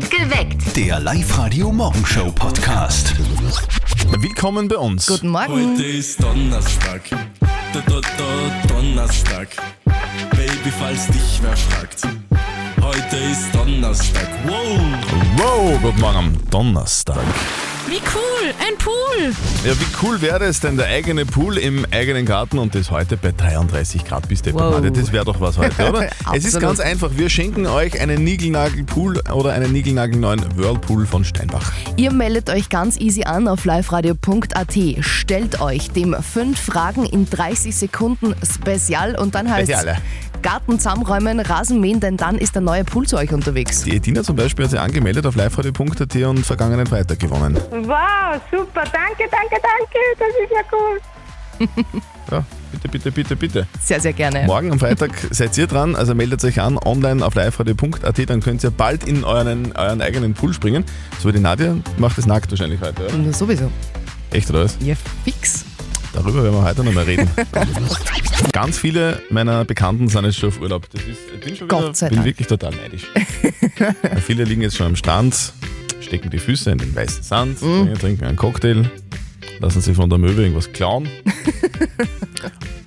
Geweckt. Der Live-Radio-Morgenshow-Podcast. Willkommen bei uns. Guten Morgen. Heute ist Donnerstag. Da, da, da, Donnerstag. Baby, falls dich wer fragt. Heute ist Donnerstag. Wow! Wow, guten Morgen Donnerstag. Wie cool, ein Pool. Ja, wie cool wäre es denn, der eigene Pool im eigenen Garten und das heute bei 33 Grad bis der Wow. Das wäre doch was heute, oder? es ist ganz einfach. Wir schenken euch einen Nigelnagelpool oder einen niegelnagelneuen Whirlpool von Steinbach. Ihr meldet euch ganz easy an auf liveradio.at. Stellt euch dem 5 Fragen in 30 Sekunden Spezial und dann heißt Speziale. Garten zusammenräumen, Rasen mähen, denn dann ist der neue Pool zu euch unterwegs. Die Edina zum Beispiel hat sich angemeldet auf liveradio.at und vergangenen Freitag gewonnen. Wow, super, danke, danke, danke, das ist ja cool. Ja, bitte, bitte, bitte, bitte. Sehr, sehr gerne. Morgen am Freitag seid ihr dran, also meldet euch an online auf liveradio.at, dann könnt ihr bald in euren, euren eigenen Pool springen. So wie die Nadja macht es nackt wahrscheinlich heute, oder? Und sowieso. Echt oder was? Ja, fix. Darüber werden wir heute noch mal reden. Ganz viele meiner Bekannten sind jetzt schon auf Urlaub. Das ist, ich bin schon wieder, Gott sei bin Dank. wirklich total neidisch. Ja, viele liegen jetzt schon am Strand, stecken die Füße in den weißen Sand, Mhm. trinken einen Cocktail, lassen sich von der Möwe irgendwas klauen.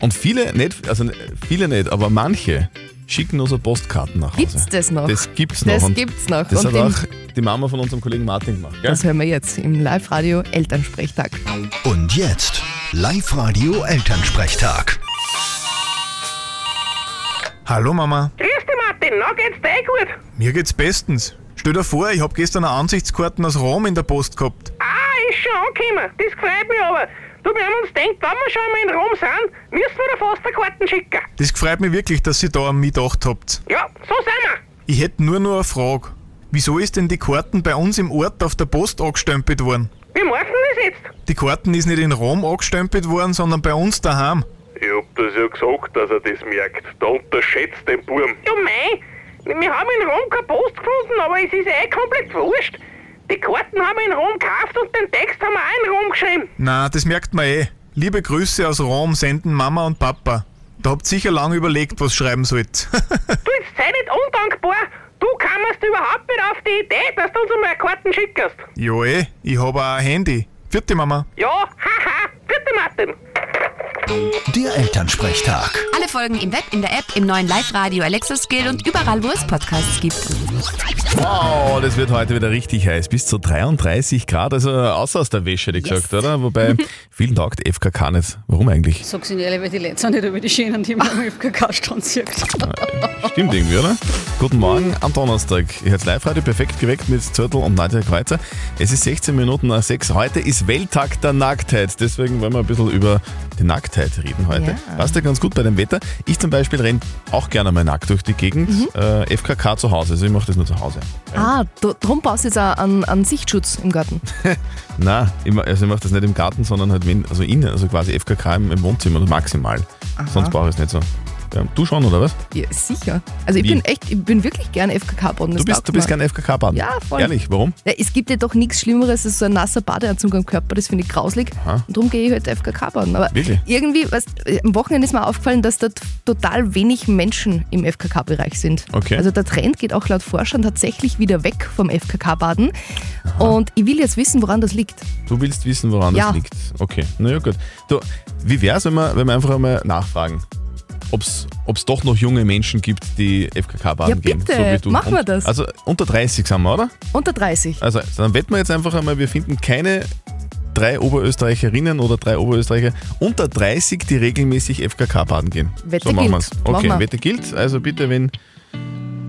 Und viele nicht, also viele nicht, aber manche schicken nur so Postkarten nach Hause. Gibt's das noch? Das gibt's noch. Das Und gibt's noch. Das Und hat auch die Mama von unserem Kollegen Martin gemacht. Gell? Das hören wir jetzt im Live-Radio Elternsprechtag. Und jetzt Live-Radio-Elternsprechtag. Hallo Mama, Grüß dich, Martin, na geht's dir eh gut? mir geht's bestens. Stell dir vor, ich hab gestern eine Ansichtskarten aus Rom in der Post gehabt. Ah, ist schon angekommen, das gefreut mich aber. Du, wir haben uns gedacht, wenn wir schon einmal in Rom sind, müssen wir da fast eine Karten schicken. Das gefreut mich wirklich, dass ihr da an mich gedacht habt. Ja, so sind wir. Ich hätte nur noch eine Frage. Wieso ist denn die Karten bei uns im Ort auf der Post angestempelt worden? Wie machen wir das jetzt? Die Karten ist nicht in Rom angestempelt worden, sondern bei uns daheim. Ich hab das ja gesagt, dass er das merkt. Da unterschätzt den Burm. Ja, mei, wir haben in Rom keine Post gefunden, aber es ist eh komplett wurscht. Die Karten haben wir in Rom gekauft und den Text haben wir auch in Rom geschrieben. Na, das merkt man eh. Liebe Grüße aus Rom senden Mama und Papa. Da habt sicher lange überlegt, was schreiben sollt. Du, jetzt sei nicht undankbar. Du kamst überhaupt nicht auf die Idee, dass du uns einmal Karten schickst. ja eh, ich hab auch ein Handy. Vierte Mama. Ja, haha, bitte Martin. Der Elternsprechtag. Alle Folgen im Web, in der App, im neuen Live-Radio Alexa Skill und überall, wo es Podcasts gibt. Wow, das wird heute wieder richtig heiß. Bis zu 33 Grad, also außer aus der Wäsche, hätte ich Yes. gesagt, oder? Wobei, vielen taugt FKK nicht. Warum eigentlich? Sag's Ihnen ehrlich, weil die Leute sind nicht über die Schönen, die man am FKK-Strand sieht. Stimmt irgendwie, oder? Guten Morgen am Donnerstag. Ihr hört live-radio perfekt geweckt mit Zürtel und Nadja Kreuzer. Es ist 16 Minuten nach 6. Heute ist Welttag der Nacktheit. Deswegen wollen wir ein bisschen über die Nacktheit reden heute. Ja. Passt ja ganz gut bei dem Wetter. Ich zum Beispiel renne auch gerne mal nackt durch die Gegend. Mhm. Äh, FKK zu Hause. Also ich mache das nur zu Hause. Ah, d- drum brauchst du jetzt auch einen, einen Sichtschutz im Garten. Nein, also ich mache das nicht im Garten, sondern halt also innen, also quasi FKK im, im Wohnzimmer, maximal. Sonst brauche ich es nicht so. Ja, du schon, oder was? Ja, sicher. Also ich Wie? bin echt, ich bin wirklich gern FKK-Boden. Du bist, du bist kein FKK-Baden? Ja, voll. Ehrlich, warum? Ja, es gibt ja doch nichts Schlimmeres als so ein nasser Badeanzug am Körper, das finde ich grauslig. Aha. Und darum gehe ich halt FKK baden. Aber Wirklich? irgendwie, weißt, am Wochenende ist mir aufgefallen, dass dort total wenig Menschen im FKK-Bereich sind. Okay. Also der Trend geht auch laut Forschern tatsächlich wieder weg vom FKK-Baden. Und ich will jetzt wissen, woran das liegt. Du willst wissen, woran Ja. das liegt. Okay, naja gut. Du, wie wäre es, wenn wir, wenn wir einfach einmal nachfragen, ob es doch noch junge Menschen gibt, die FKK baden Ja, gehen? bitte, machen wir das. Also unter 30 sind wir, oder? Unter 30. Also dann wetten wir jetzt einfach einmal, wir finden keine drei Oberösterreicherinnen oder drei Oberösterreicher unter 30, die regelmäßig FKK baden gehen. Wette so machen gilt. wir's. Okay, wir. Wette gilt. Also bitte, wenn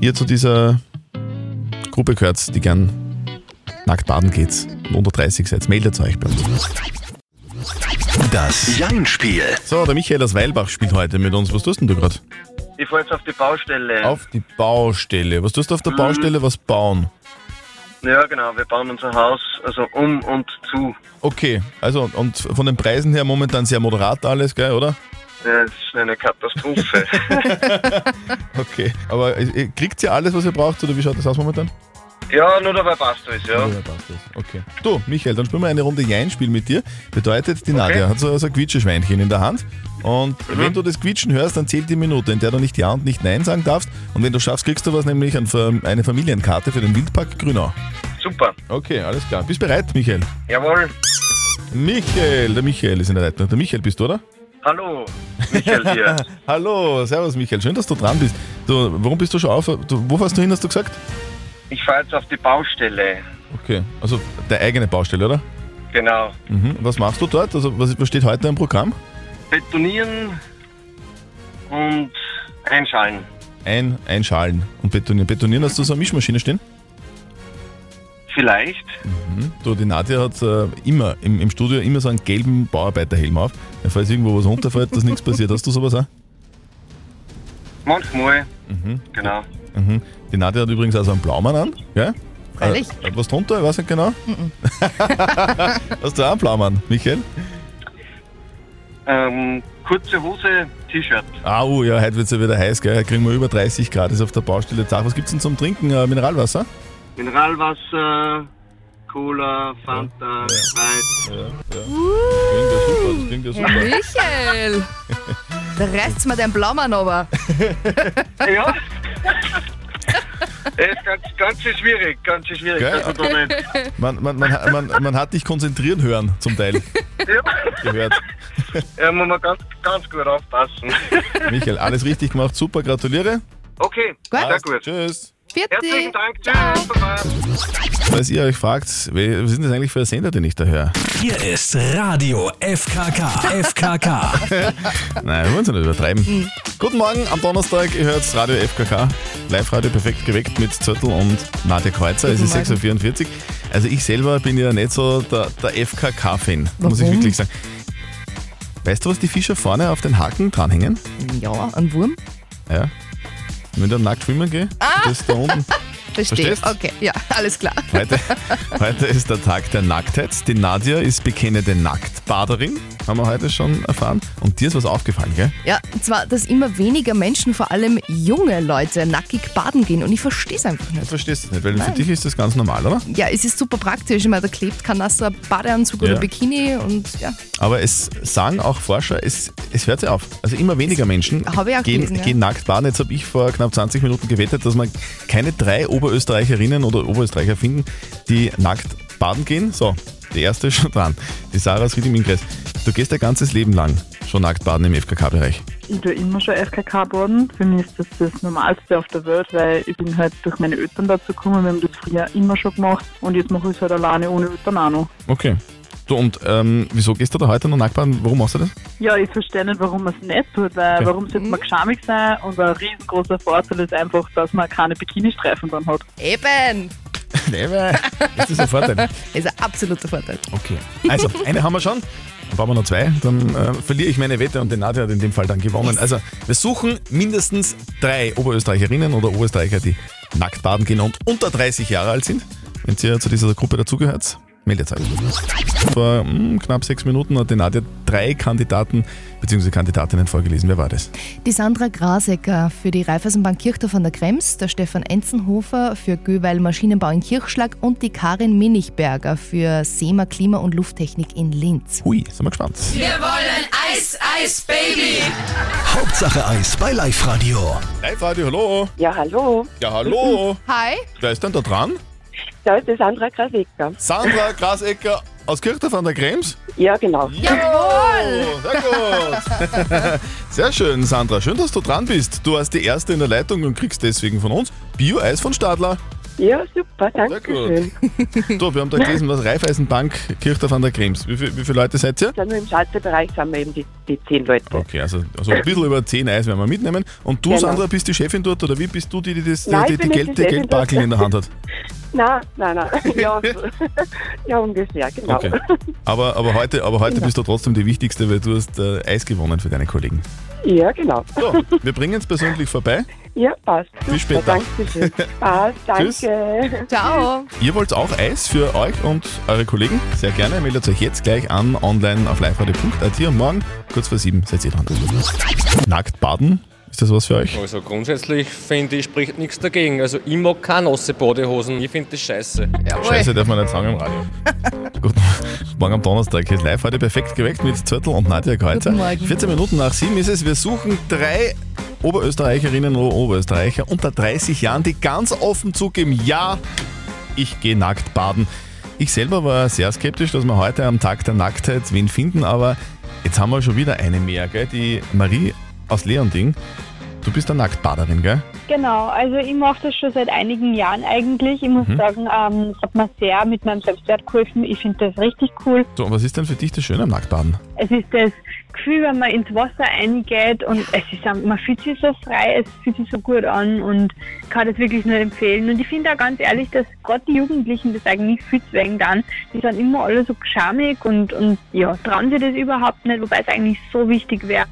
ihr zu dieser Gruppe gehört, die gern nackt baden geht und unter 30 seid, meldet euch bei uns. Das Jein-Spiel. So, der Michael aus Weilbach spielt heute mit uns. Was tust denn du gerade? Ich fahr jetzt auf die Baustelle. Auf die Baustelle. Was tust du auf der Baustelle? Was bauen? Ja, genau. Wir bauen unser Haus also um und zu. Okay, also und von den Preisen her momentan sehr moderat alles, gell, oder? Ja, das ist eine Katastrophe. Okay, aber äh, kriegt ihr alles, was ihr braucht, oder wie schaut das aus momentan? Ja, nur dabei passt alles, ja. Ja, passt das. Okay. Du, Michael, dann spielen wir eine Runde Jein-Spiel mit dir. Bedeutet, die Nadja hat so, so ein Quietscheschweinchen in der Hand. Und wenn du das Quietschen hörst, dann zählt die Minute, in der du nicht Ja und nicht Nein sagen darfst. Und wenn du schaffst, kriegst du was, nämlich ein, eine Familienkarte für den Wildpark Grünau. Super. Okay, alles klar. Bist bereit, Michael? Jawohl. Michael, der Michael ist in der Leitung. Der Michael bist du, oder? Hallo, Michael hier. Hallo, servus Michael, schön, dass du dran bist. Du, warum bist du schon auf? Du, wo fährst du hin, hast du gesagt? Ich fahre jetzt auf die Baustelle. Okay, also deine eigene Baustelle, oder? Genau. Mhm. Was machst du dort? Also was, was steht heute im Programm? Betonieren und einschalen. Ein, einschalen und betonieren. Betonieren hast du so eine Mischmaschine stehen? Vielleicht. Mhm. Du, die Nadja hat äh, immer im, im Studio immer so einen gelben Bauarbeiterhelm auf. Falls irgendwo was runterfällt, dass nichts passiert. Hast du sowas auch? Manchmal. Mhm. Genau. Mhm. Die Nadja hat übrigens auch so einen Blaumann an, gell? Freilich. Äh, was drunter? Ich weiß nicht genau. Hast du auch einen Blaumann, Michael? Ähm, kurze Hose, T-Shirt. Ah, oh, ja, heute wird es ja wieder heiß, gell? Heute kriegen wir über 30 Grad, ist auf der Baustelle Tag. Was gibt's denn zum Trinken? Äh, Mineralwasser? Mineralwasser, Cola, Fanta, Sprite. Das klingt ja super, das klingt ja super. Michael! Da reißt's mir den Blaumann aber. Ja. Es ist ganz, ganz schwierig, ganz schwierig. Gell? da nicht. Man, man, man, man, man hat dich konzentrieren hören, zum Teil. Ja. Gehört. Ja, muss man ganz, ganz gut aufpassen. Michael, alles richtig gemacht, super, gratuliere. Okay, sehr Passt. gut. Tschüss. Herzlichen Dank, tschüss, baba. Falls ihr euch fragt, wer- was denn das eigentlich für ein Sender, den ich da höre? Hier ist Radio FKK. FKK. Nein, wir wollen es nicht übertreiben. Guten Morgen am Donnerstag, ihr hört Radio FKK. Live-Radio perfekt geweckt mit Zöttl und Nadja Kreuzer. Es ist Guten 6.44 Uhr. Also ich selber bin ja nicht so der, der FKK-Fan, muss ich wirklich sagen. Weißt du, was die Fischer vorne auf den Haken dranhängen? Ja, ein Wurm. Ja. Wenn ich dann nackt schwimmen gehe, das ist da unten. Verstehe. Verstehst? Okay, ja, alles klar. Heute, heute ist der Tag der Nacktheit. Die Nadja ist bekennende Nacktbaderin, haben wir heute schon erfahren. Und dir ist was aufgefallen, gell? Ja, und zwar, dass immer weniger Menschen, vor allem junge Leute, nackig baden gehen. Und ich verstehe es einfach Du nicht. verstehst das nicht, weil für Nein. dich ist das ganz normal, oder? Ja, es ist super praktisch. Ich meine, da klebt kein nasser Badeanzug Ja. oder Bikini und ja. Aber es sagen auch Forscher, es, es hört sich auf. Also immer weniger Menschen Habe ich auch gehen, gelesen, ja. gehen nackt baden. Jetzt habe ich vor knapp 20 Minuten gewettet, dass wir keine drei Oberösterreicherinnen oder Oberösterreicher finden, die nackt baden gehen. So, die erste ist schon dran. Die Sarah aus im Ingress. Du gehst dein ganzes Leben lang schon nackt baden im FKK-Bereich. Ich tue immer schon FKK baden. Für mich ist das das Normalste auf der Welt, weil ich bin halt durch meine Eltern dazu gekommen. Wir haben das früher immer schon gemacht und jetzt mache ich es halt alleine ohne Eltern auch noch. Okay. Du, und ähm, wieso gehst du da heute noch nackt baden? Warum machst du das? Ja, ich verstehe nicht, warum man es nicht tut, weil Okay. warum sollte man geschamig sein? Und ein riesengroßer Vorteil ist einfach, dass man keine Bikini-Streifen dann hat. Eben! Nee, weil das ist ein Vorteil. Das ist ein absoluter Vorteil. Okay. Also, eine haben wir schon. Dann brauchen wir noch zwei. Dann äh, verliere ich meine Wette und die Nadja hat in dem Fall dann gewonnen. Also, wir suchen mindestens drei Oberösterreicherinnen oder Oberösterreicher, die nackt baden gehen und unter 30 Jahre alt sind. Wenn ihr zu dieser Gruppe dazugehört, meldet euch. Vor hm, knapp sechs Minuten hat die Nadja drei Kandidaten bzw. Kandidatinnen vorgelesen. Wer war das? Die Sandra Grasecker für die Raiffeisenbank Kirchdorf an der Krems, der Stefan Enzenhofer für Göweil Maschinenbau in Kirchschlag und die Karin Minichberger für SEMA Klima- und Lufttechnik in Linz. Hui, sind wir gespannt. Wir wollen Eis, Eis, Baby. Hauptsache Eis bei Live Radio. Live-Radio, hallo. Ja, hallo. Ja, hallo. Hi. Wer ist denn da dran? Da ist die Sandra Krasecker. Sandra Grasecker aus Kirchdorf an der Krems? Ja, genau. Jawohl! Sehr gut. Sehr schön, Sandra. Schön, dass du dran bist. Du warst die Erste in der Leitung und kriegst deswegen von uns Bio-Eis von Stadler. Ja, super, danke schön. So, wir haben da gelesen, was Raiffeisenbank Kirchdorf an der Krems. Wie, viel- wie viele Leute seid ihr? Dann nur im Schalterbereich sind wir eben die, die zehn Leute. Okay, also, also ein bisschen über 10 Eis werden wir mitnehmen. Und du, Genau. Sandra, bist die Chefin dort oder wie bist du die, die das, Nein, die, ich die, bin nicht Geld, die die Chefin Geldbarkel dort. in der Hand hat? Nein, nein, nein. Ja, so. ja ungefähr, genau. Okay. Aber, aber heute, aber heute Genau. bist du trotzdem die Wichtigste, weil du hast äh, Eis gewonnen für deine Kollegen. Ja, genau. So, wir bringen es persönlich vorbei. Ja, passt. Bis später. Danke schön. Passt, Tschüss. danke. Ciao. Ihr wollt auch Eis für euch und eure Kollegen? Sehr gerne. Meldet euch jetzt gleich an online auf liveradio.at und morgen kurz vor sieben seid ihr dran. Nackt baden Ist das was für euch? Also grundsätzlich finde ich, spricht nichts dagegen. Also ich mag keine nasse Badehosen. Ich finde das scheiße. Scheiße, darf man nicht sagen im Radio. Guten Morgen am Donnerstag. Ist live heute perfekt geweckt mit Zürtel und Nadja Kreuzer. Guten Morgen. 14 Minuten nach sieben ist es. Wir suchen drei Oberösterreicherinnen oder Oberösterreicher unter 30 Jahren, die ganz offen zugeben, ja, ich gehe nackt baden. Ich selber war sehr skeptisch, dass wir heute am Tag der Nacktheit wen finden, aber jetzt haben wir schon wieder eine mehr, gell? Die Marie aus Leonding. Du bist eine Nacktbaderin, gell? Genau, also ich mache das schon seit einigen Jahren eigentlich. Ich muss Mhm. sagen, ähm, es hat mir sehr mit meinem Selbstwert geholfen. Ich finde das richtig cool. So, und was ist denn für dich das Schöne am Nacktbaden? Es ist das Gefühl, wenn man ins Wasser eingeht und es ist, man fühlt sich so frei, es fühlt sich so gut an und kann das wirklich nur empfehlen. Und ich finde auch ganz ehrlich, dass gerade die Jugendlichen das eigentlich viel zu wenig dann. Die sind immer alle so geschamig und, und ja, trauen sich das überhaupt nicht, wobei es eigentlich so wichtig wäre.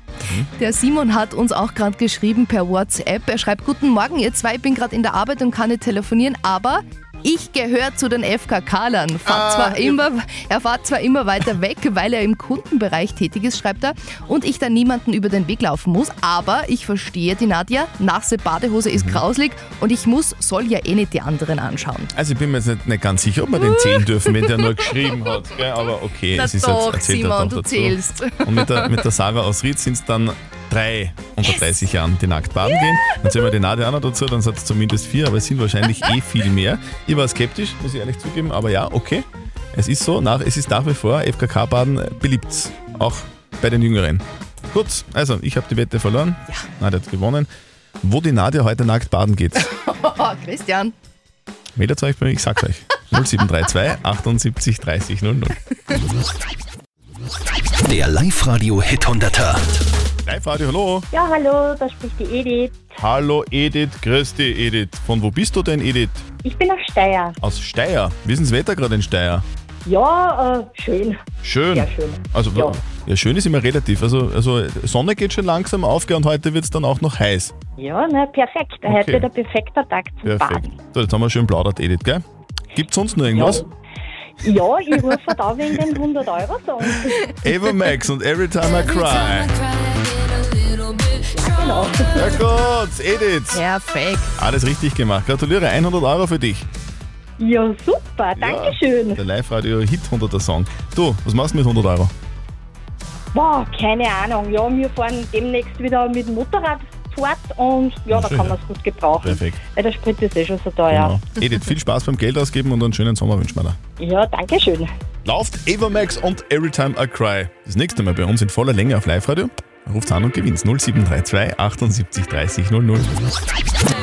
Der Simon hat uns auch gerade geschrieben per WhatsApp. Er schreibt, guten Morgen, ihr zwei, ich bin gerade in der Arbeit und kann nicht telefonieren, aber ich gehöre zu den FKK-Lern. Zwar immer, er fährt zwar immer weiter weg, weil er im Kundenbereich tätig ist, schreibt er, und ich dann niemanden über den Weg laufen muss. Aber ich verstehe die Nadja, nasse Badehose ist grauslig und ich muss, soll ja eh nicht die anderen anschauen. Also ich bin mir jetzt nicht, nicht ganz sicher, ob wir den zählen dürfen, wenn der nur geschrieben hat. Gell? Aber okay, Na es ist doch, jetzt erzählt Simon, du dazu. zählst. Und mit der, mit der Sarah aus Ried sind es dann drei unter 30 Jahren, die nackt baden gehen. Dann zählen wir die Nadia auch noch dazu, dann sind es zumindest vier, aber es sind wahrscheinlich eh viel mehr. Ich war skeptisch, muss ich ehrlich zugeben, aber ja, okay. Es ist so, nach, es ist nach wie vor FKK-Baden beliebt, auch bei den Jüngeren. Gut, also ich habe die Wette verloren, Nadja hat gewonnen. Wo die Nadia heute nackt baden geht, Christian. meldet euch bei mir, ich sag's euch. 0732 78 30 00. Der Live-Radio-Hit 100er. Live-Radio, hallo. Ja, hallo, da spricht die Edith. Hallo Edith, grüß dich Edith. Von wo bist du denn Edith? Ich bin aus Steyr. Aus Steyr. Wie ist das Wetter gerade in Steyr? Ja, äh, schön. Schön. Sehr schön. Also Ja. ja. schön ist immer relativ. Also, also Sonne geht schon langsam auf gell, und heute wird es dann auch noch heiß. Ja, ne, perfekt. Heute Okay. der perfekte Tag zum Perfekt. Baden. So, jetzt haben wir schön plaudert, Edith, gell? Gibt sonst noch irgendwas? Ja, ich rufe da wegen den 100 Euro Song. Ava Max und Every Time I Cry. Genau. Ja gut, Edith. Perfekt. Alles richtig gemacht. Gratuliere, 100 Euro für dich. Ja, super, danke schön. Der Live-Radio Hit 100er Song. Du, was machst du mit 100 Euro? Boah, keine Ahnung. Ja, wir fahren demnächst wieder mit dem Motorrad fort und ja, da Schön, kann ja. man es gut gebrauchen. Perfekt. Weil der Sprit ist eh schon so teuer. Genau. Edith, viel Spaß beim Geld ausgeben und einen schönen Sommer wünschen wir dir. Ja, danke schön. Lauft Ava Max und Every Time I Cry. Das nächste Mal bei uns in voller Länge auf Live-Radio. Ruft an und gewinnt 0732 78 30 00.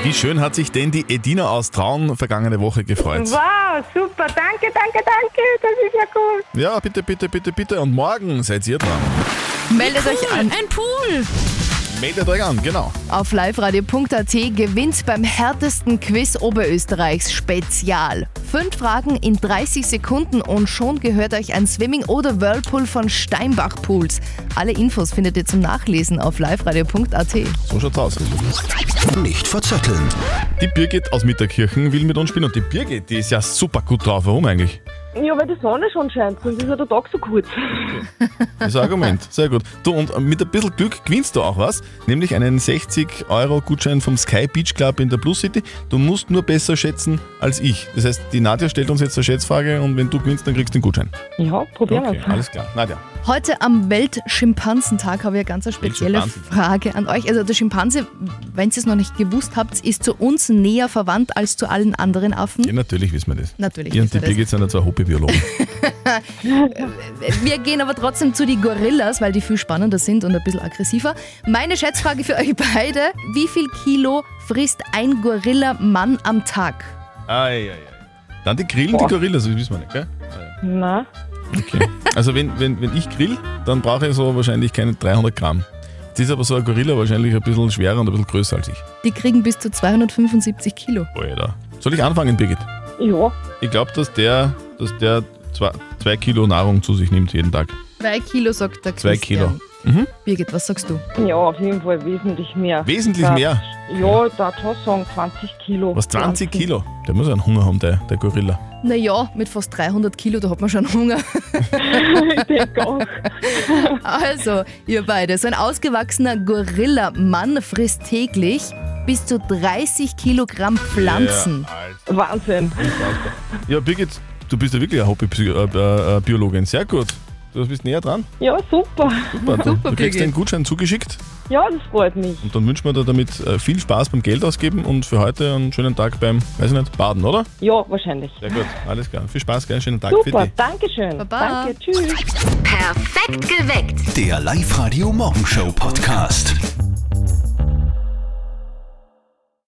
Wie schön hat sich denn die Edina aus Traun vergangene Woche gefreut? Wow, super, danke, danke, danke. Das ist ja cool. Ja, bitte, bitte, bitte, bitte. Und morgen seid ihr dran. Meldet euch an. Ein Pool. Meldet euch an, genau. Auf liveradio.at gewinnt beim härtesten Quiz Oberösterreichs Spezial. Fünf Fragen in 30 Sekunden und schon gehört euch ein Swimming oder Whirlpool von Steinbach Pools. Alle Infos findet ihr zum Nachlesen auf liveradio.at. So schaut's aus. Nicht verzetteln. Die Birgit aus Mitterkirchen will mit uns spielen und die Birgit, die ist ja super gut drauf. Warum eigentlich? Ja, weil die Sonne schon scheint, sonst ist ja der Tag so kurz. Das ist ein Argument. Sehr gut. Du, und mit ein bisschen Glück gewinnst du auch was, nämlich einen 60-Euro-Gutschein vom Sky Beach Club in der Plus City. Du musst nur besser schätzen als ich. Das heißt, die Nadja stellt uns jetzt eine Schätzfrage und wenn du gewinnst, dann kriegst du den Gutschein. Ja, probieren Okay, wir alles klar. Nadja. Heute am Weltschimpanzentag habe ich eine ganz spezielle. Frage an euch. Also der Schimpanse, wenn ihr es noch nicht gewusst habt, ist zu uns näher verwandt als zu allen anderen Affen. Ja, natürlich wissen wir das. Natürlich Ihr und die wissen wir das. Birgit sind ja zwei Hobbybiologen. Wir gehen aber trotzdem zu die Gorillas, weil die viel spannender sind und ein bisschen aggressiver. Meine Schätzfrage für euch beide: Wie viel Kilo frisst ein Gorilla-Mann am Tag? Ei, ei, ei. Dann die grillen die Gorillas, das wissen wir nicht, gell? Na, Okay. Also wenn, wenn, wenn ich grill, dann brauche ich so wahrscheinlich keine 300 Gramm. Jetzt ist aber so ein Gorilla wahrscheinlich ein bisschen schwerer und ein bisschen größer als ich. Die kriegen bis zu 275 Kilo. Alter. Soll ich anfangen, Birgit? ja. Ich glaube, dass der, dass der zwei, zwei Kilo Nahrung zu sich nimmt jeden Tag. Zwei Kilo, sagt der Zwei Christian. Kilo. Birgit, was sagst du? Ja, auf jeden Fall wesentlich mehr. Wesentlich Da- mehr? Ja, da schon sagen 20 Kilo. Was, 20 Kilo? Der muss einen Hunger haben, der, der Gorilla. Naja, mit fast 300 Kilo, da hat man schon Hunger. ich denke auch. Also, ihr beide, so ein ausgewachsener Gorilla-Mann frisst täglich bis zu 30 Kilogramm Pflanzen. Wahnsinn. Ja, Birgit, du bist ja wirklich eine Hobbybiologin. Sehr gut. Du bist näher dran. Ja, super. Super, du, du kriegst den Gutschein zugeschickt Ja, das freut mich. und dann wünschen wir dir damit äh, viel Spaß beim Geld ausgeben und für heute einen schönen Tag beim, weiß ich nicht, Baden, oder? Ja, wahrscheinlich. Sehr gut, alles klar. Viel Spaß, gell? Schönen Tag für Super, dich. danke schön. Baba. Danke, tschüss. Perfekt geweckt. Der Live-Radio Morgenshow Podcast.